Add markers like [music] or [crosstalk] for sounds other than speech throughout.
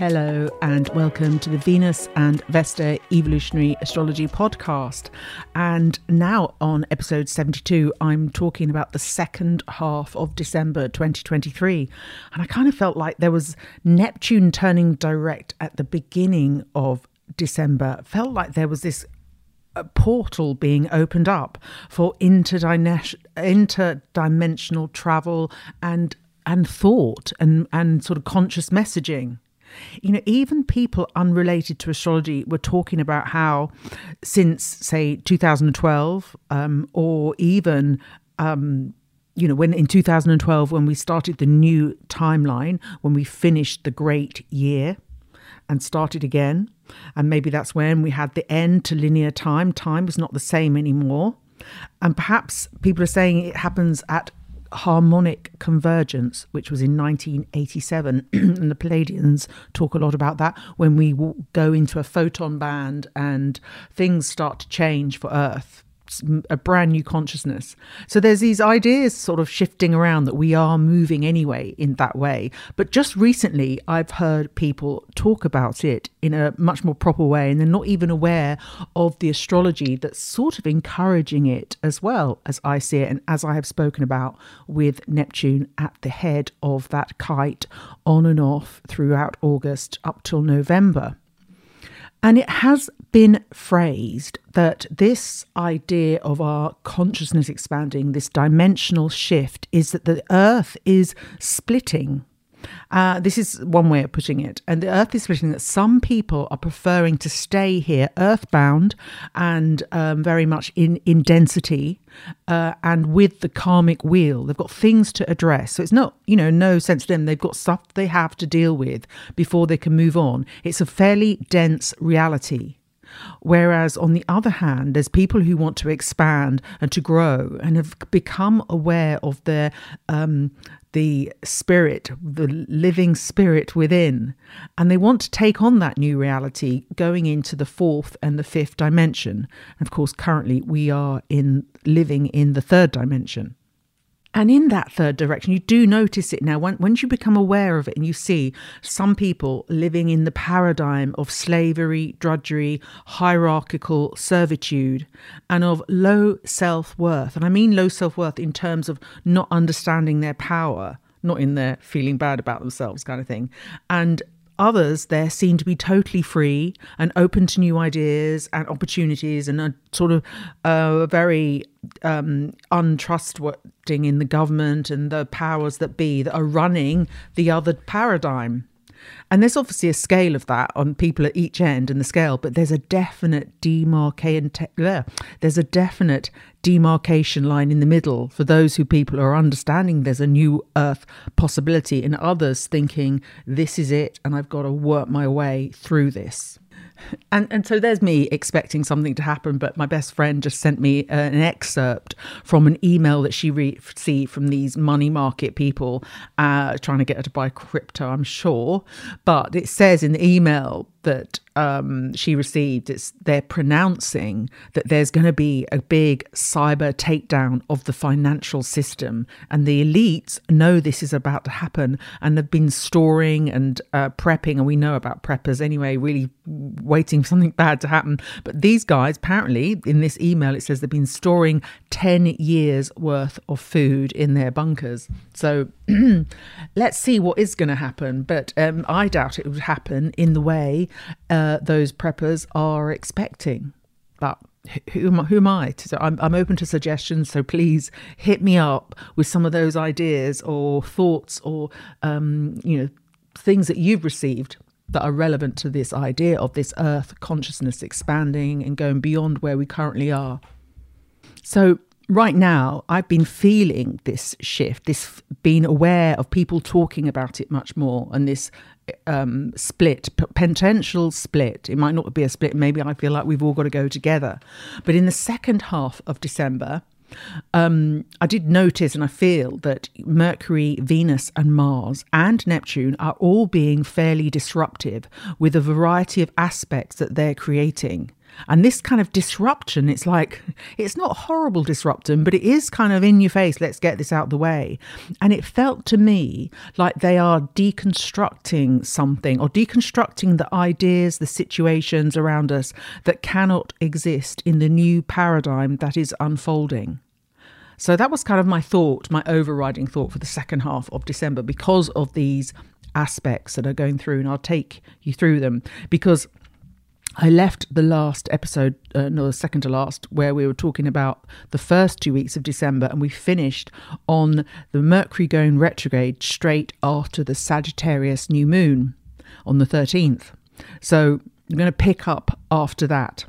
Hello, and welcome to the Venus and Vesta Evolutionary Astrology podcast. And now on episode 72, I'm talking about the second half of December 2023. And I kind of felt like there was Neptune turning direct at the beginning of December. Felt like there was this a portal being opened up for interdimensional travel and and thought and and sort of conscious messaging you know, even people unrelated to astrology were talking about how since, say, 2012, um, or even um, you know, when in 2012, when we started the new timeline, when we finished the great year and started again, and maybe that's when we had the end to linear time. Time was not the same anymore. And perhaps people are saying it happens at harmonic convergence, which was in 1987. [clears throat] and the Pleiadians talk a lot about that when we go into a photon band and things start to change for Earth a brand new consciousness. So there's these ideas sort of shifting around that we are moving anyway in that way. But just recently, I've heard people talk about it in a much more proper way, and they're not even aware of the astrology that's sort of encouraging it as well as I see it, and as I have spoken about with Neptune at the head of that kite on and off throughout August up till November. And it has been phrased that this idea of our consciousness expanding, this dimensional shift, is that the earth is splitting uh, this is one way of putting it. And the earth is splitting that some people are preferring to stay here earthbound and um, very much in, in density uh, and with the karmic wheel. They've got things to address. So it's not, you know, no sense to them. They've got stuff they have to deal with before they can move on. It's a fairly dense reality. Whereas on the other hand, there's people who want to expand and to grow and have become aware of their um, the spirit, the living spirit within. And they want to take on that new reality going into the fourth and the fifth dimension. And of course, currently we are in living in the third dimension. And in that third direction, you do notice it now. Once you become aware of it and you see some people living in the paradigm of slavery, drudgery, hierarchical servitude, and of low self worth. And I mean low self worth in terms of not understanding their power, not in their feeling bad about themselves kind of thing. And Others there seem to be totally free and open to new ideas and opportunities and are sort of uh, very um, untrustworthy in the government and the powers that be that are running the other paradigm. And there's obviously a scale of that on people at each end in the scale, but there's a definite demarcation. There's a definite demarcation line in the middle for those who people are understanding there's a new Earth possibility, and others thinking this is it, and I've got to work my way through this and and so there's me expecting something to happen but my best friend just sent me an excerpt from an email that she received from these money market people uh, trying to get her to buy crypto i'm sure. But it says in the email that um, she received, it's they're pronouncing that there's going to be a big cyber takedown of the financial system, and the elites know this is about to happen, and have been storing and uh, prepping, and we know about preppers anyway, really waiting for something bad to happen. But these guys, apparently, in this email, it says they've been storing ten years worth of food in their bunkers. So [clears throat] let's see what is going to happen, but um, I doubt it would happen in the way uh, those preppers are expecting. But who am, who am I? So I'm, I'm open to suggestions. So please hit me up with some of those ideas or thoughts or um, you know things that you've received that are relevant to this idea of this Earth consciousness expanding and going beyond where we currently are. So right now, I've been feeling this shift, this being aware of people talking about it much more, and this um, split, potential split. It might not be a split. Maybe I feel like we've all got to go together. But in the second half of December, um, I did notice and I feel that Mercury, Venus, and Mars and Neptune are all being fairly disruptive with a variety of aspects that they're creating. And this kind of disruption, it's like, it's not horrible disruption, but it is kind of in your face. Let's get this out the way. And it felt to me like they are deconstructing something or deconstructing the ideas, the situations around us that cannot exist in the new paradigm that is unfolding. So that was kind of my thought, my overriding thought for the second half of December because of these aspects that are going through. And I'll take you through them because I left the last episode, uh, no, the second to last, where we were talking about the first two weeks of December, and we finished on the Mercury going retrograde straight after the Sagittarius new moon on the 13th. So I'm going to pick up after that.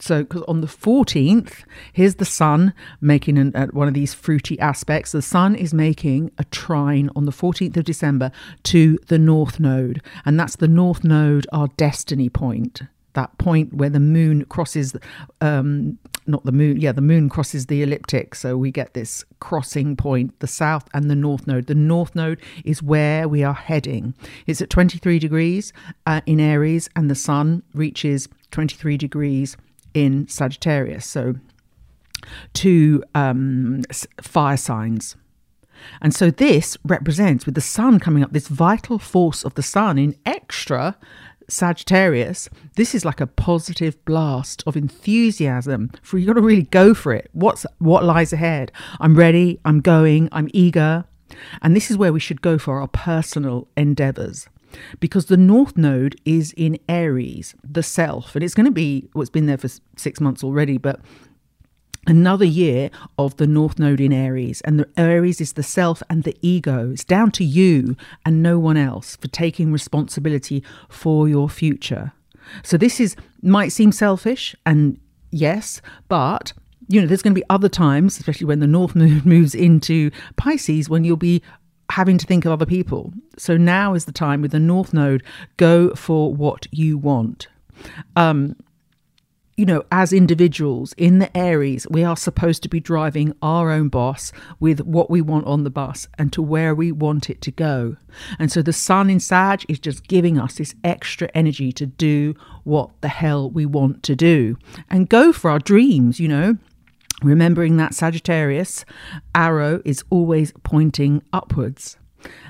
So, because on the 14th, here's the sun making an, uh, one of these fruity aspects. The sun is making a trine on the 14th of December to the North Node, and that's the North Node, our destiny point that point where the moon crosses um not the moon yeah the moon crosses the elliptic. so we get this crossing point the south and the north node. The north node is where we are heading. It's at 23 degrees uh, in aries and the sun reaches 23 degrees in sagittarius. So two um, fire signs. And so this represents, with the sun coming up, this vital force of the sun in extra Sagittarius, this is like a positive blast of enthusiasm for you got to really go for it. What's what lies ahead? I'm ready, I'm going, I'm eager. And this is where we should go for our personal endeavors. Because the North Node is in Aries, the self, and it's going to be, well, it's been there for six months already, but another year of the North Node in Aries. And the Aries is the self and the ego. It's down to you and no one else for taking responsibility for your future. So this is might seem selfish and yes, but you know, there's going to be other times, especially when the North [laughs] Node moves into Pisces, when you'll be having to think of other people. So now is the time with the North Node, go for what you want. Um, you know, as individuals in the Aries, we are supposed to be driving our own boss with what we want on the bus and to where we want it to go. And so the sun in Sag is just giving us this extra energy to do what the hell we want to do and go for our dreams, you know. Remembering that Sagittarius arrow is always pointing upwards.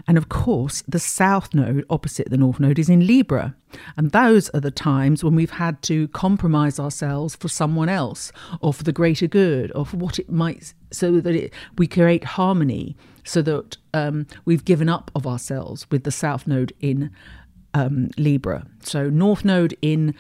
And of course, the south node opposite the north node is in Libra. And those are the times when we've had to compromise ourselves for someone else or for the greater good or for what it might, so that it, we create harmony, so that um, we've given up of ourselves with the south node in um, Libra. So, north node in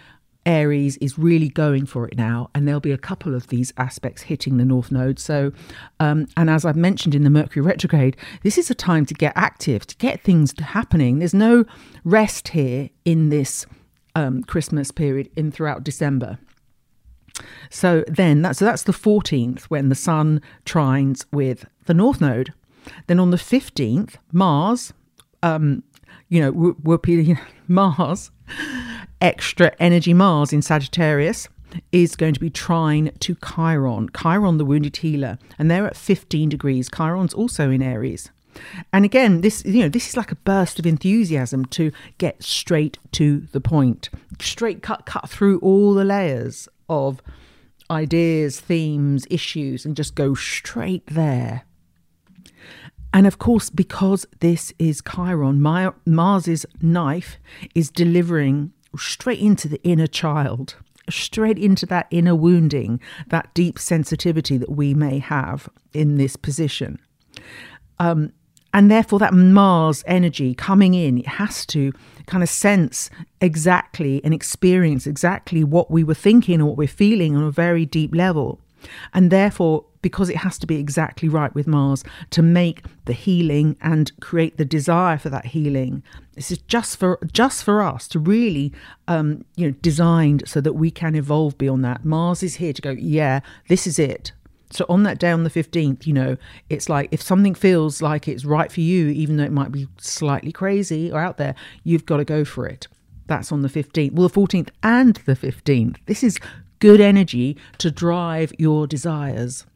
Aries is really going for it now, and there'll be a couple of these aspects hitting the North Node. So, um, and as I've mentioned in the Mercury retrograde, this is a time to get active, to get things happening. There's no rest here in this um, Christmas period in throughout December. So then, that, so that's the 14th when the Sun trines with the North Node. Then on the 15th, Mars, um, you know, we're [laughs] Mars extra energy Mars in Sagittarius is going to be trine to Chiron, Chiron the wounded healer, and they're at 15 degrees. Chiron's also in Aries. And again, this you know, this is like a burst of enthusiasm to get straight to the point. Straight cut cut through all the layers of ideas, themes, issues and just go straight there. And of course, because this is Chiron, Mars's knife is delivering straight into the inner child, straight into that inner wounding, that deep sensitivity that we may have in this position. Um, and therefore, that Mars energy coming in, it has to kind of sense exactly and experience exactly what we were thinking or what we're feeling on a very deep level. And therefore, because it has to be exactly right with Mars to make the healing and create the desire for that healing. This is just for just for us to really, um, you know, designed so that we can evolve beyond that. Mars is here to go. Yeah, this is it. So on that day on the 15th, you know, it's like if something feels like it's right for you, even though it might be slightly crazy or out there, you've got to go for it. That's on the 15th. Well, the 14th and the 15th. This is good energy to drive your desires.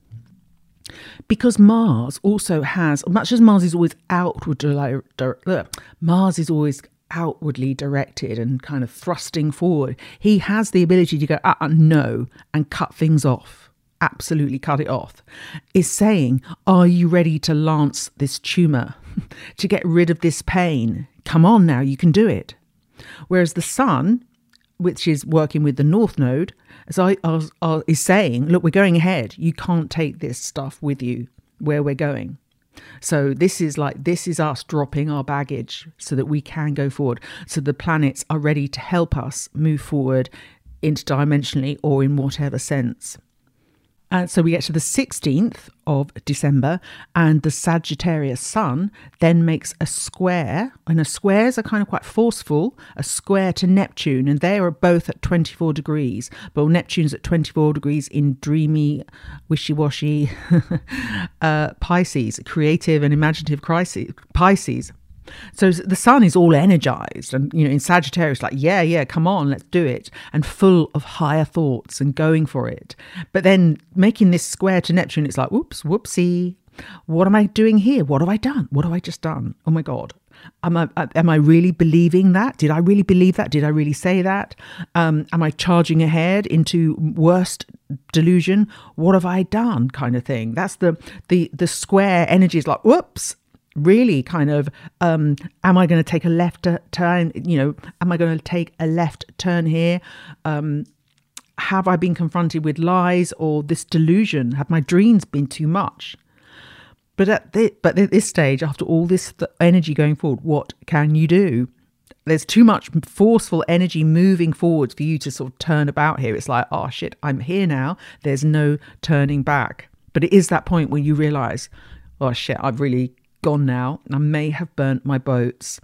Because Mars also has, much as Mars is always outward, Mars is always outwardly directed and kind of thrusting forward, he has the ability to go, uh, uh, no, and cut things off, absolutely cut it off, is saying, Are you ready to lance this tumor, [laughs] to get rid of this pain? Come on now, you can do it. Whereas the sun, which is working with the North Node, as I, is saying, look, we're going ahead. You can't take this stuff with you where we're going. So this is like this is us dropping our baggage so that we can go forward. So the planets are ready to help us move forward interdimensionally or in whatever sense. And so we get to the 16th of December, and the Sagittarius sun then makes a square, and a squares are kind of quite forceful, a square to Neptune, and they are both at 24 degrees. But Neptune's at 24 degrees in dreamy, wishy washy [laughs] uh, Pisces, creative and imaginative crises, Pisces. So the sun is all energized and, you know, in Sagittarius, like, yeah, yeah, come on, let's do it, and full of higher thoughts and going for it. But then making this square to Neptune, it's like, whoops, whoopsie. What am I doing here? What have I done? What have I just done? Oh my God. Am I, am I really believing that? Did I really believe that? Did I really say that? Um, am I charging ahead into worst delusion? What have I done? Kind of thing. That's the the the square energy is like, whoops, really kind of um, am i going to take a left turn you know am i going to take a left turn here? Um, have i been confronted with lies or this delusion? Have my dreams been too much? But at this, but at this stage after all this th- energy going forward what can you do? There's too much forceful energy moving forwards for you to sort of turn about here. It's like oh shit i'm here now. There's no turning back. But it is that point where you realize oh shit i've really gone now. I may have burnt my boats.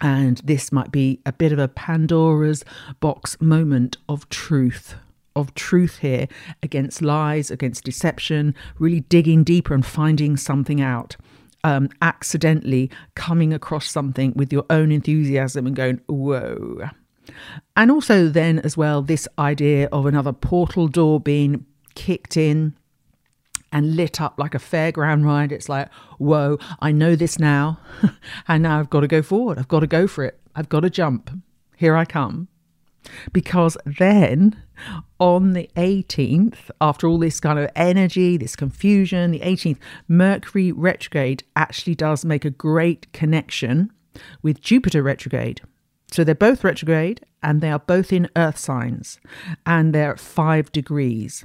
And this might be a bit of a Pandora's box moment of truth, of truth here against lies, against deception, really digging deeper and finding something out. Um, accidentally coming across something with your own enthusiasm and going, whoa. And also, then as well, this idea of another portal door being kicked in and lit up like a fairground ride. It's like, whoa, I know this now. [laughs] and now I've got to go forward. I've got to go for it. I've got to jump. Here I come. Because then on the 18th, after all this kind of energy, this confusion, the 18th, Mercury retrograde actually does make a great connection with Jupiter retrograde. So they're both retrograde and they are both in earth signs and they're at five degrees.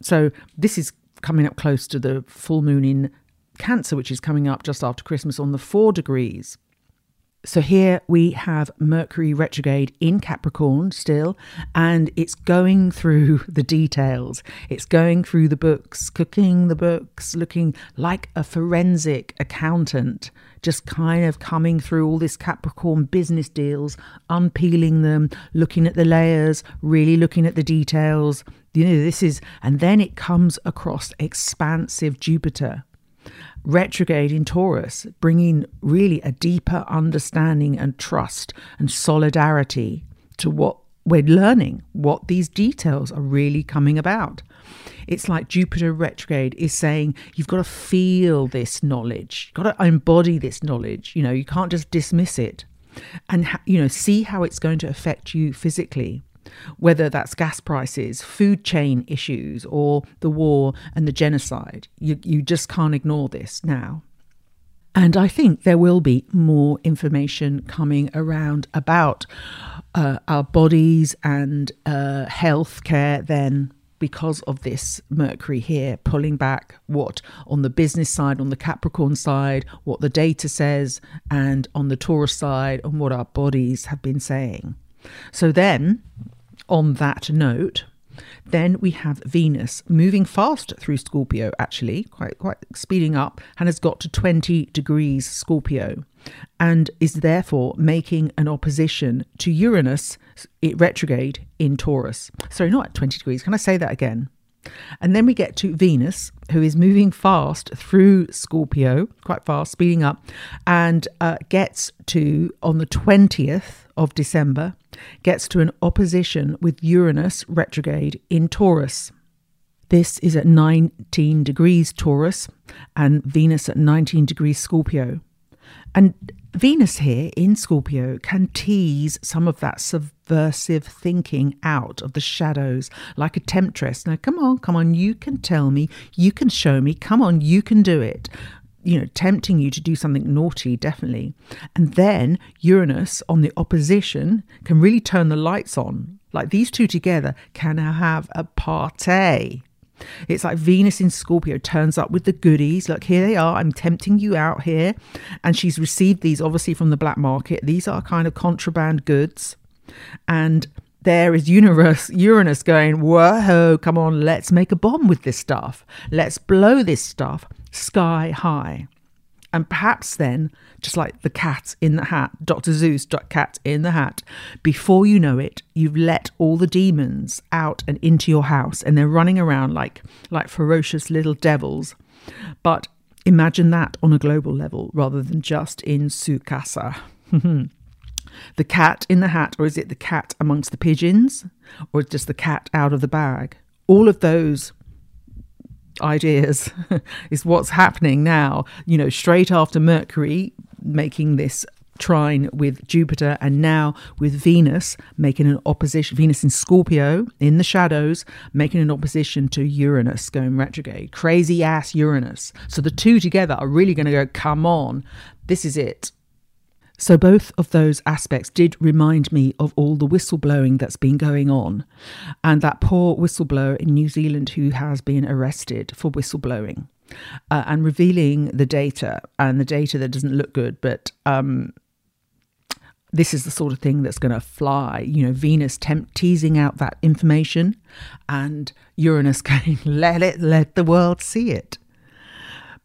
So this is coming up close to the full moon in Cancer, which is coming up just after Christmas on the four degrees. So here we have Mercury retrograde in Capricorn still, and it's going through [laughs] the details. It's going through the books, cooking the books, looking like a forensic accountant, just kind of coming through all this Capricorn business deals, unpeeling them, looking at the layers, really looking at the details. You know, this is, and then it comes across expansive Jupiter retrograde in Taurus, bringing really a deeper understanding and trust and solidarity to what we're learning, what these details are really coming about. It's like Jupiter retrograde is saying you've got to feel this knowledge, you've got to embody this knowledge. You know, you can't just dismiss it and, you know, see how it's going to affect you physically whether that's gas prices, food chain issues, or the war and the genocide. You, you just can't ignore this now. And I think there will be more information coming around about uh, our bodies and uh, health care then because of this Mercury here, pulling back what on the business side, on the Capricorn side, what the data says, and on the Taurus side, and what our bodies have been saying. So then on that note, then we have Venus moving fast through Scorpio, actually, quite quite speeding up, and has got to 20 degrees Scorpio, and is therefore making an opposition to Uranus it retrograde in Taurus. Sorry, not at 20 degrees. Can I say that again? And then we get to Venus, who is moving fast through Scorpio, quite fast, speeding up, and uh, gets to on the 20th of December, gets to an opposition with Uranus retrograde in Taurus. This is at 19 degrees Taurus and Venus at 19 degrees Scorpio. And Venus here in Scorpio can tease some of that subversive thinking out of the shadows like a temptress. Now, come on, come on, you can tell me, you can show me, come on, you can do it. You know, tempting you to do something naughty, definitely. And then Uranus on the opposition can really turn the lights on. Like these two together can have a party. It's like Venus in Scorpio turns up with the goodies. Look, here they are. I'm tempting you out here. And she's received these obviously from the black market. These are kind of contraband goods. And there is Uranus, Uranus going, whoa, come on, let's make a bomb with this stuff. Let's blow this stuff sky high. And perhaps then, just like the cat in the hat, Dr. Seuss, cat in the hat, before you know it, you've let all the demons out and into your house and they're running around like, like ferocious little devils. But imagine that on a global level rather than just in Sukasa. [laughs] the cat in the hat, or is it the cat amongst the pigeons, or just the cat out of the bag? All of those ideas [laughs] is what's happening now, you know, straight after Mercury making this trine with Jupiter and now with Venus making an opposition, Venus in Scorpio in the shadows, making an opposition to Uranus going retrograde. Crazy ass Uranus. So the two together are really going to go, come on, this is it. So, both of those aspects did remind me of all the whistleblowing that's been going on, and that poor whistleblower in New Zealand who has been arrested for whistleblowing uh, and revealing the data, and the data that doesn't look good, but um, this is the sort of thing that's going to fly. You know, Venus temp- teasing out that information, and Uranus [laughs] going, let it, let the world see it.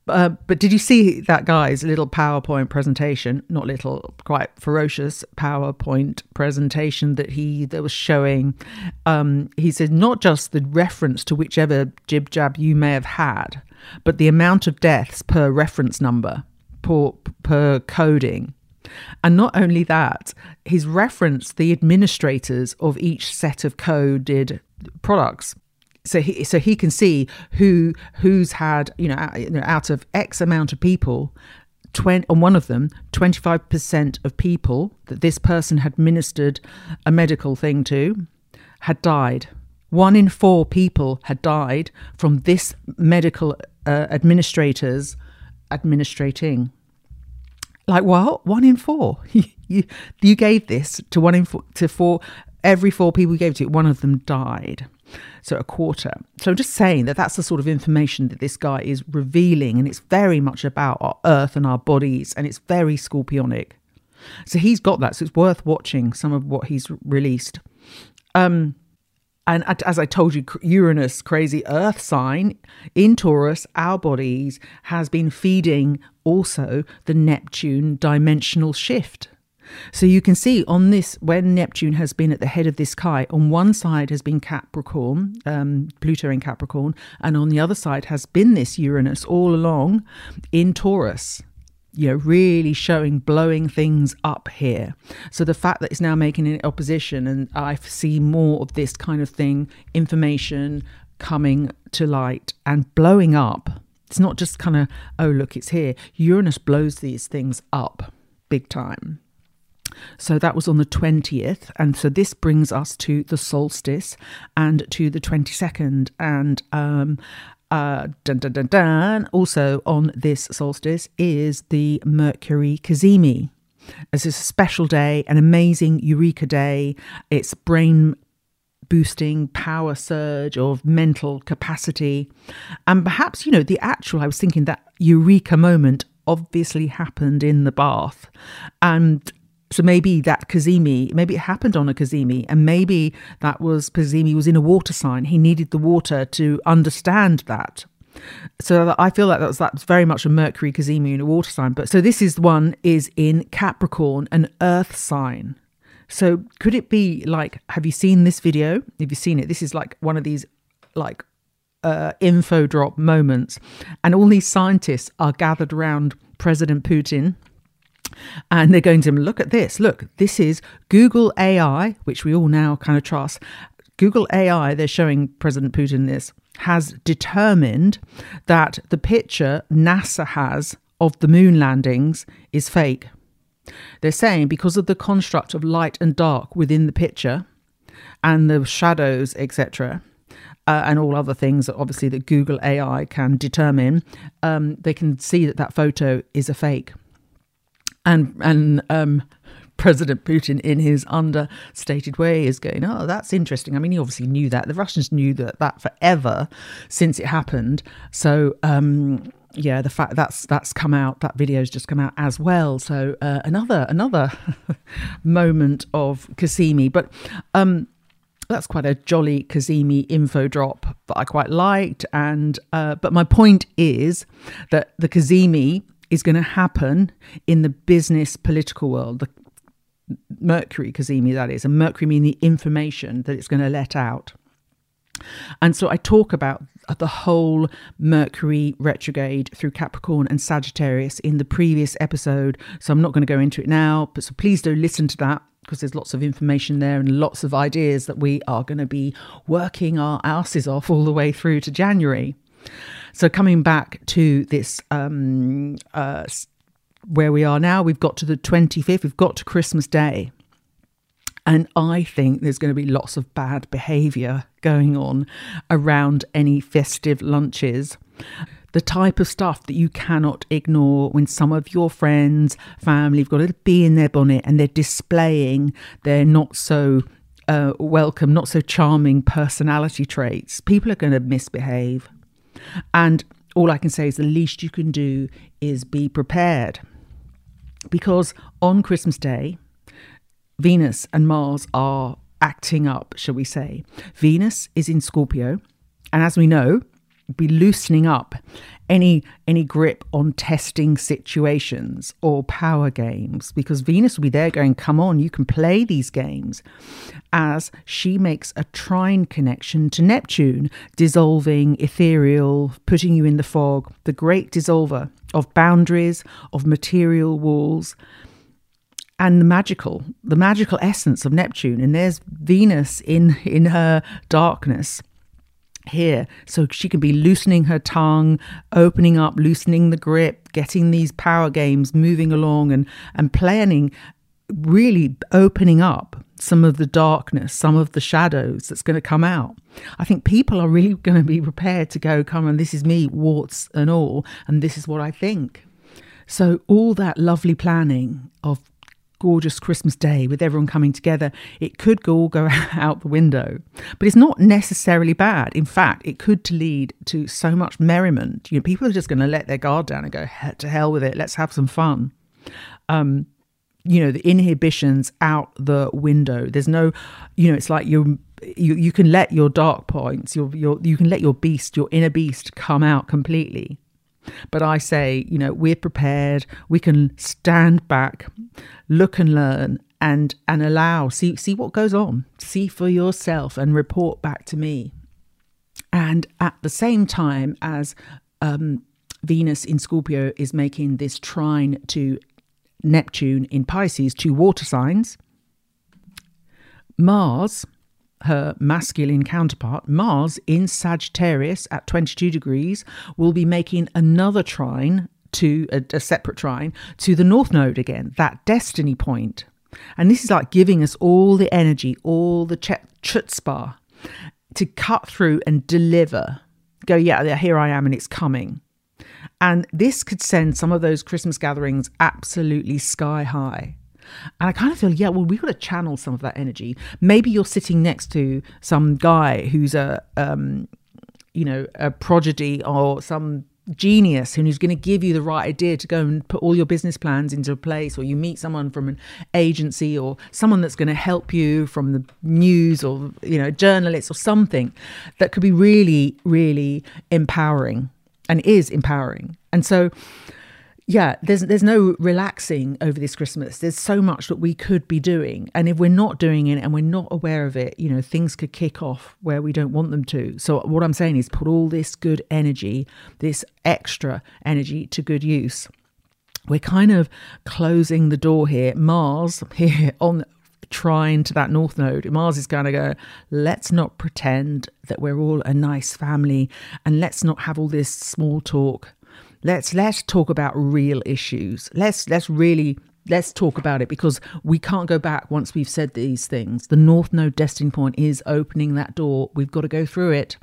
Uh, but did you see that guy's little PowerPoint presentation? Not little, quite ferocious PowerPoint presentation that he that was showing. Um, he said not just the reference to whichever jib jab you may have had, but the amount of deaths per reference number, per, per coding. And not only that, he's referenced the administrators of each set of coded products so he so he can see who who's had you know out of X amount of people. 20, on one of them, 25% of people that this person had ministered a medical thing to had died. One in four people had died from this medical uh, administrator's administrating. Like what? One in four. [laughs] you, you gave this to one in four, to four. Every four people you gave to, one of them died so a quarter. So I'm just saying that that's the sort of information that this guy is revealing, and it's very much about our earth and our bodies, and it's very scorpionic. So he's got that, so it's worth watching some of what he's released. Um, and as I told you, Uranus, crazy earth sign in Taurus, our bodies has been feeding also the Neptune dimensional shift. So you can see on this, when Neptune has been at the head of this kite, on one side has been Capricorn, um, Pluto in Capricorn, and on the other side has been this Uranus all along in Taurus you know, really showing, blowing things up here. So the fact that it's now making an opposition, and I see more of this kind of thing, information coming to light and blowing up. It's not just kind of, oh, look, it's here. Uranus blows these things up big time. So that was on the 20th. And so this brings us to the solstice and to the 22nd. And um, uh, dun, dun, dun, dun, also on this solstice is the Mercury Cazimi. It's a special day, an amazing Eureka day. It's brain boosting power surge of mental capacity. And perhaps, you know, the actual, I was thinking that Eureka moment obviously happened in the bath. And so maybe that Cazimi, maybe it happened on a Cazimi, and maybe that was Cazimi was in a water sign. He needed the water to understand that. So I feel like that's that's very much a Mercury Cazimi in a water sign. But so this is one is in Capricorn, an Earth sign. So could it be like? Have you seen this video? Have you seen it? This is like one of these like uh, info drop moments, and all these scientists are gathered around President Putin and they're going to look at this. Look, this is Google AI, which we all now kind of trust. Google AI, they're showing President Putin this, has determined that the picture NASA has of the moon landings is fake. They're saying because of the construct of light and dark within the picture and the shadows, etc., uh, and all other things that obviously that Google AI can determine, um, they can see that that photo is a fake. And and um, President Putin, in his understated way, is going, "Oh, that's interesting." I mean, he obviously knew that. The Russians knew that that forever since it happened. So. Um, yeah, the fact that's that's come out, that video's just come out as well. So uh, another another [laughs] moment of Cazimi, but um, that's quite a jolly Cazimi info drop that I quite liked. And uh, but my point is that the Cazimi is going to happen in the business political world. The Mercury Cazimi, that is, and Mercury mean the information that it's going to let out. And so I talk about the whole Mercury retrograde through Capricorn and Sagittarius in the previous episode. So I'm not going to go into it now, but so please do listen to that because there's lots of information there and lots of ideas that we are going to be working our asses off all the way through to January. So coming back to this um, uh, where we are now, we've got to the 25th, we've got to Christmas Day. And I think there's going to be lots of bad behaviour going on around any festive lunches. The type of stuff that you cannot ignore when some of your friends, family have got a bee in their bonnet and they're displaying their not so uh, welcome, not so charming personality traits. People are going to misbehave. And all I can say is the least you can do is be prepared. Because on Christmas Day, Venus and Mars are acting up, shall we say. Venus is in Scorpio, and as we know, be loosening up any any grip on testing situations or power games because Venus will be there going come on you can play these games as she makes a trine connection to Neptune dissolving ethereal putting you in the fog the great dissolver of boundaries of material walls and the magical, the magical essence of Neptune. And there's Venus in in her darkness here. So she can be loosening her tongue, opening up, loosening the grip, getting these power games moving along and and planning really opening up some of the darkness, some of the shadows that's going to come out. I think people are really going to be prepared to go, come on, this is me, warts and all, and this is what I think. So, all that lovely planning of gorgeous Christmas day with everyone coming together, it could all go [laughs] out the window. But it's not necessarily bad. In fact, it could lead to so much merriment. You know, people are just going to let their guard down and go to hell with it. Let's have some fun. Um, you know, the inhibitions out the window. There's no, you know, it's like you you you can let your dark points, your your you can let your beast, your inner beast, come out completely. But I say, you know, we're prepared. We can stand back, look and learn, and and allow see see what goes on. See for yourself and report back to me. And at the same time as um, Venus in Scorpio is making this trine to Neptune in Pisces, two water signs. Mars her masculine counterpart, Mars in Sagittarius at 22 degrees, will be making another trine to a, a, separate trine to the North Node again, that destiny point. And this is like giving us all the energy, all the ch- chutzpah to cut through and deliver. Go, yeah, here I am, and it's coming. And this could send some of those Christmas gatherings absolutely sky high. And I kind of feel, yeah, well, we've got to channel some of that energy. Maybe you're sitting next to some guy who's a, um, you know, a prodigy or some genius who's going to give you the right idea to go and put all your business plans into place or you meet someone from an agency or someone that's going to help you from the news or you know journalists or something that could be really really empowering and is empowering and so yeah, there's there's no relaxing over this Christmas. There's so much that we could be doing, and if we're not doing it and we're not aware of it, you know, things could kick off where we don't want them to. So what I'm saying is, put all this good energy, this extra energy, to good use. We're kind of closing the door here. Mars [laughs] here on trine to that north node. Mars is going to go, let's not pretend that we're all a nice family and let's not have all this small talk let's let's talk about real issues let's let's really let's talk about it because we can't go back once we've said these things. The North Node Destiny Point is opening that door. We've got to go through it.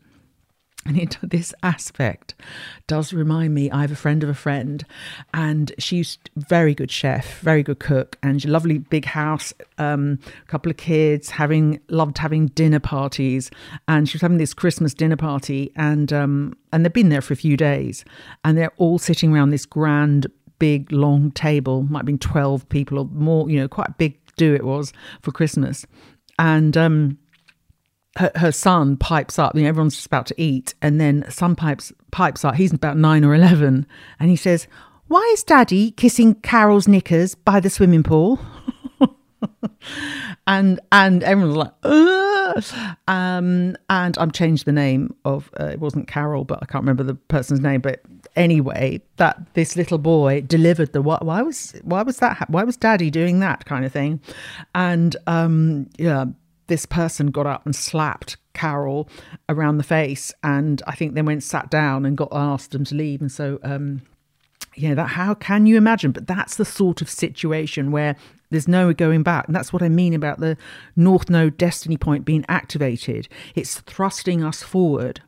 And it, [laughs] this aspect does remind me. I have a friend of a friend, and she's very good chef, very good cook, and lovely big house, um, couple of kids, having loved having dinner parties, and she was having this Christmas dinner party, and um, and they've been there for a few days, and they're all sitting around this grand, big, long table. Might have been twelve people or more. You know, quite a big do it was for Christmas, and um, her, her son pipes up. You know, everyone's just about to eat, and then son pipes pipes up. He's about nine or eleven, and he says, "Why is Daddy kissing Carol's knickers by the swimming pool?" [laughs] and and everyone's like, Ugh! um, and I've changed the name of uh, it wasn't Carol, but I can't remember the person's name. But anyway, that this little boy delivered the why, why was why was that why was Daddy doing that kind of thing, and um, yeah, this person got up and slapped Carol around the face, and I think then went sat down and got asked them to leave. And so, um, yeah, that how can you imagine? But that's the sort of situation where there's no going back. And that's what I mean about the North Node destiny point being activated. It's thrusting us forward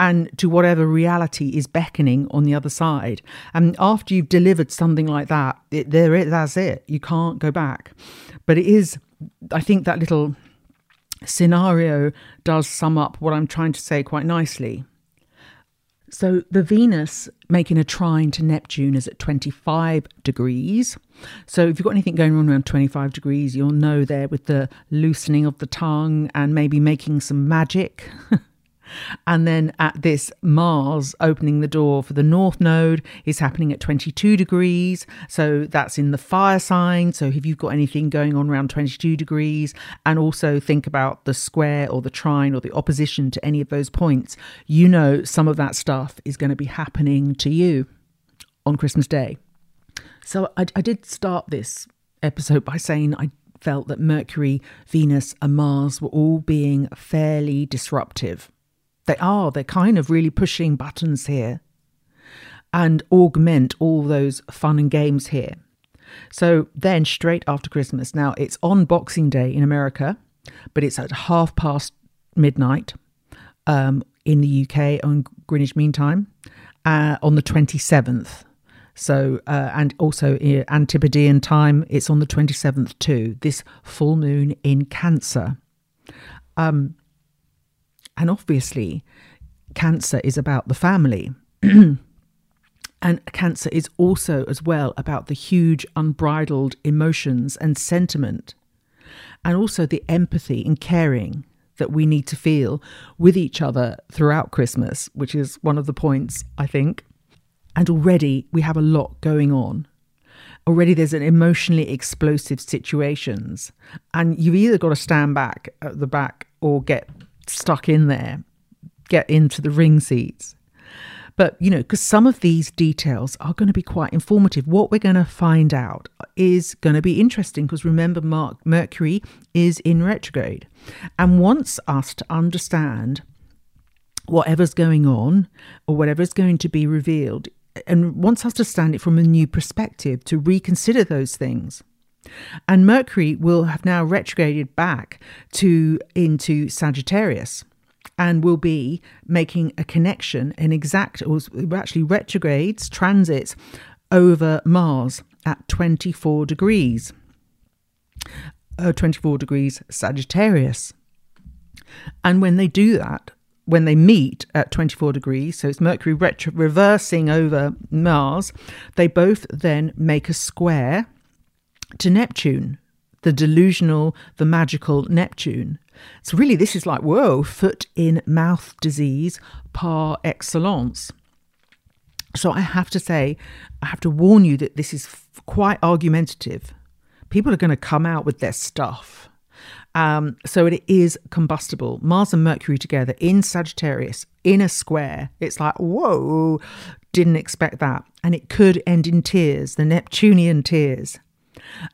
and to whatever reality is beckoning on the other side. And after you've delivered something like that, it, there it, that's it. You can't go back. But it is, I think that little scenario does sum up what I'm trying to say quite nicely. So, the Venus making a trine to Neptune is at 25 degrees. So, if you've got anything going on around 25 degrees, you'll know there with the loosening of the tongue and maybe making some magic. [laughs] And then at this Mars opening the door for the North Node is happening at 22 degrees. So that's in the fire sign. So if you've got anything going on around 22 degrees, and also think about the square or the trine or the opposition to any of those points, you know some of that stuff is going to be happening to you on Christmas Day. So I, I did start this episode by saying I felt that Mercury, Venus, and Mars were all being fairly disruptive. They are, they're kind of really pushing buttons here and augment all those fun and games here. So then, straight after Christmas, now it's on Boxing Day in America, but it's at half past midnight um, in the UK on Greenwich Mean Time uh, on the 27th. So, uh, and also in Antipodean time, it's on the 27th too, this full moon in Cancer. Um, and obviously, cancer is about the family. [clears throat] and cancer is also, as well, about the huge unbridled emotions and sentiment, and also the empathy and caring that we need to feel with each other throughout Christmas, which is one of the points, I think. And already we have a lot going on. Already there's an emotionally explosive situations, and you've either got to stand back at the back or get stuck in there, get into the ring seats. But, you know, because some of these details are going to be quite informative. What we're going to find out is going to be interesting because remember, Mark, Mercury is in retrograde and wants us to understand whatever's going on or whatever's going to be revealed and wants us to stand it from a new perspective to reconsider those things. And Mercury will have now retrograded back to into Sagittarius and will be making a connection in exact or actually retrogrades transits over Mars at 24 degrees. Uh, 24 degrees Sagittarius. And when they do that, when they meet at 24 degrees, so it's Mercury retro- reversing over Mars, they both then make a square to Neptune, the delusional, the magical Neptune. So, really, this is like, whoa, foot in mouth disease par excellence. So, I have to say, I have to warn you that this is f- quite argumentative. People are going to come out with their stuff. Um, so, it is combustible. Mars and Mercury together in Sagittarius in a square. It's like, whoa, didn't expect that. And it could end in tears, the Neptunian tears.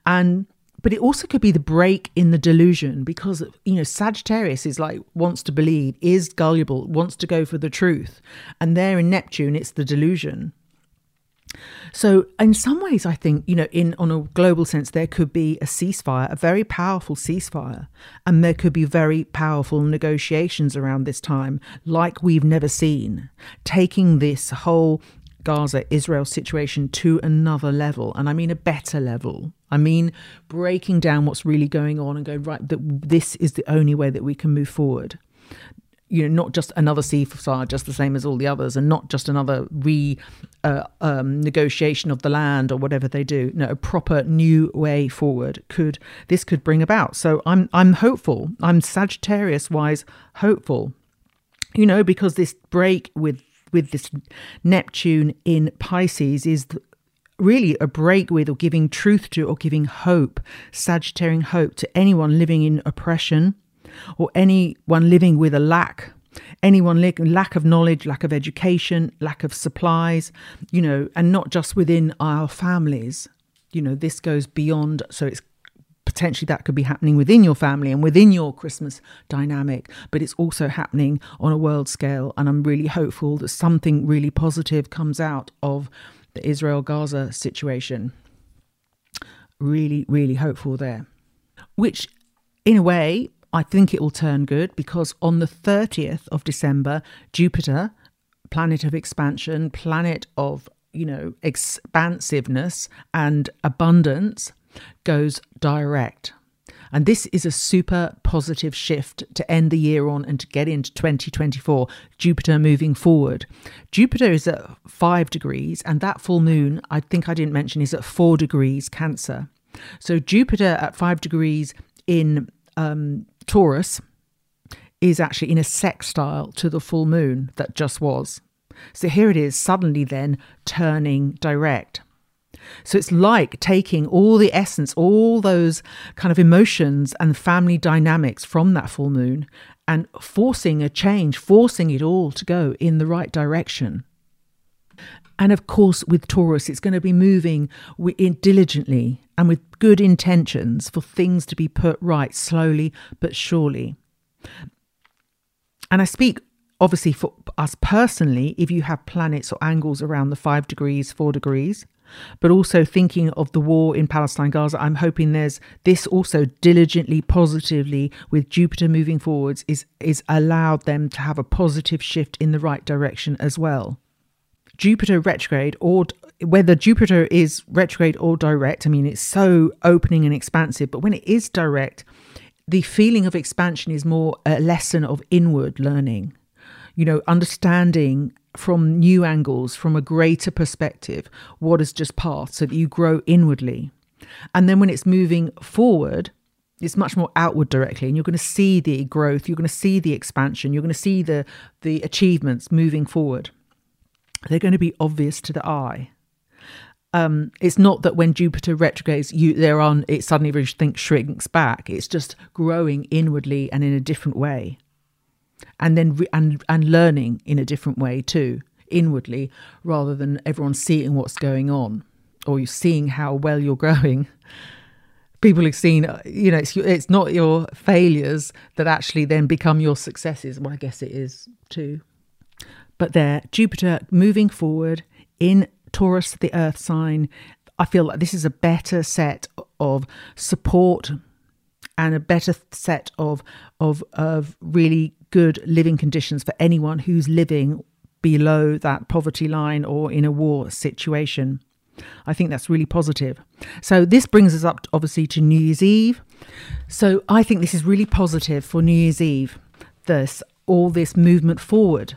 And but it also could be the break in the delusion because you know Sagittarius is like wants to believe, is gullible, wants to go for the truth, and there in Neptune it's the delusion. So, in some ways, I think you know, in on a global sense, there could be a ceasefire, a very powerful ceasefire, and there could be very powerful negotiations around this time, like we've never seen, taking this whole Gaza Israel situation to another level, and I mean a better level. I mean breaking down what's really going on and going right that this is the only way that we can move forward you know, not just another ceasefire, just the same as all the others, and not just another re uh, um, negotiation of the land or whatever they do. No, a proper new way forward could this could bring about. So I'm I'm hopeful. I'm Sagittarius wise hopeful. You know, because this break with with this Neptune in Pisces is really a break with or giving truth to or giving hope, Sagittarian hope to anyone living in oppression or anyone living with a lack. Anyone lack of knowledge lack of education lack of supplies you know and not just within our families. You know this goes beyond so it's potentially that could be happening within your family and within your christmas dynamic but it's also happening on a world scale. And i'm really hopeful that something really positive comes out of the israel gaza situation. Really really hopeful there. Which in a way I think it will turn good because on the 30th of December, Jupiter, planet of expansion, planet of, you know, expansiveness and abundance, goes direct. And this is a super positive shift to end the year on and to get into 2024. Jupiter moving forward. Jupiter is at five degrees, and that full moon, I think I didn't mention, is at four degrees Cancer. So Jupiter at five degrees in um, Taurus is actually in a sextile to the full moon that just was. So here it is, suddenly then turning direct. So it's like taking all the essence, all those kind of emotions and family dynamics from that full moon and forcing a change, forcing it all to go in the right direction. And of course, with Taurus, it's going to be moving diligently and with good intentions for things to be put right slowly but surely. And I speak obviously for us personally, if you have planets or angles around the five degrees, four degrees, but also thinking of the war in Palestine, Gaza, I'm hoping there's this also diligently, positively, with Jupiter moving forwards, is is allowed them to have a positive shift in the right direction as well. Jupiter retrograde or whether Jupiter is retrograde or direct, I mean, it's so opening and expansive, but when it is direct, the feeling of expansion is more a lesson of inward learning, you know, understanding from new angles, from a greater perspective, what has just passed, so that you grow inwardly. And then when it's moving forward, it's much more outward directly and you're going to see the growth you're going to see the expansion you're going to see the the achievements moving forward they're going to be obvious to the eye. Um, it's not that when Jupiter retrogrades, you there on it suddenly everything shrinks back. It's just growing inwardly and in a different way, and then re- and and learning in a different way too, inwardly, rather than everyone seeing what's going on or you seeing how well you're growing. People have seen, you know, it's it's not your failures that actually then become your successes. Well, I guess it is too. But there, Jupiter moving forward in Taurus, the earth sign, I feel like this is a better set of support and a better set of of of really good living conditions for anyone who's living below that poverty line or in a war situation. I think that's really positive. So this brings us up obviously to New Year's Eve. So I think this is really positive for New Year's Eve. This all this movement forward.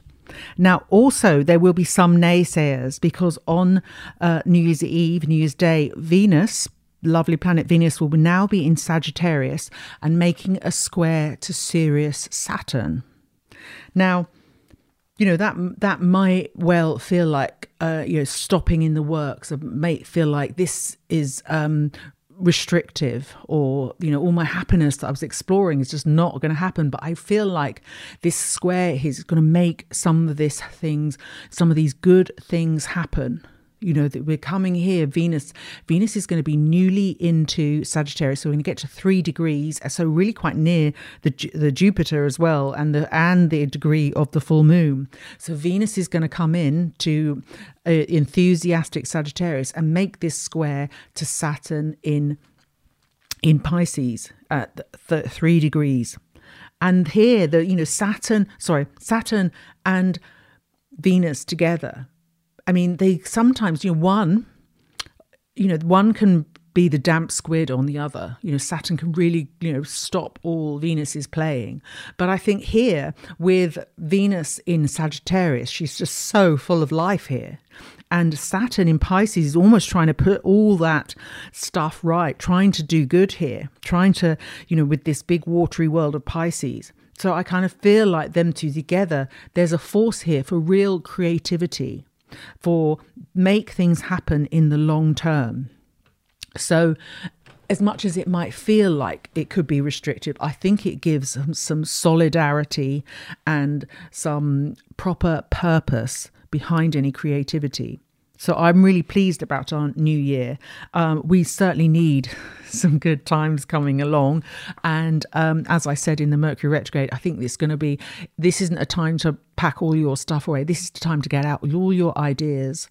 Now, also, there will be some naysayers because on uh, New Year's Eve, New Year's Day, Venus, lovely planet Venus, will now be in Sagittarius and making a square to serious Saturn. Now, you know that that might well feel like uh, you know stopping in the works. It may feel like this is um, restrictive or you know all my happiness that i was exploring is just not going to happen but i feel like this square is going to make some of these things some of these good things happen you know that we're coming here venus venus is going to be newly into sagittarius so we're going to get to three degrees so really quite near the the jupiter as well and the and the degree of the full moon. So venus is going to come in to uh, enthusiastic sagittarius and make this square to saturn in in pisces at th- three degrees. And here the you know saturn sorry saturn and venus together I mean, they sometimes, you know, one, you know, one can be the damp squid on the other. You know, Saturn can really, you know, stop all Venus is playing. But I think here with Venus in Sagittarius, she's just so full of life here. And Saturn in Pisces is almost trying to put all that stuff right, trying to do good here, trying to, you know, with this big watery world of Pisces. So I kind of feel like them two together, there's a force here for real creativity for make things happen in the long term. So, as much as it might feel like it could be restrictive, I think it gives some, solidarity and some proper purpose behind any creativity. So I'm really pleased about our new year. Um, we certainly need [laughs] some good times coming along. And um, as I said in the Mercury retrograde, I think this going to be, this isn't a time to pack all your stuff away. This is the time to get out all your ideas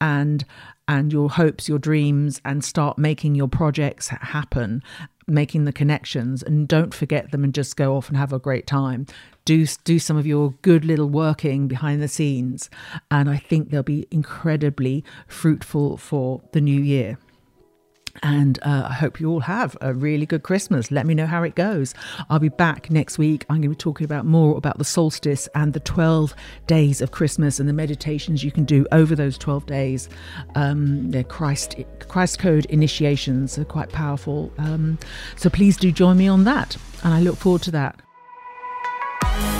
and and your hopes, your dreams, and start making your projects happen, making the connections, and don't forget them and just go off and have a great time do do some of your good little working behind the scenes and i think they'll be incredibly fruitful for the new year and uh, I hope you all have a really good Christmas. Let me know how it goes. I'll be back next week. I'm going to be talking about more about the solstice and the 12 days of Christmas and the meditations you can do over those 12 days. Um, they're Christ Christ Code initiations are quite powerful. Um, so please do join me on that, and I look forward to that. Bye.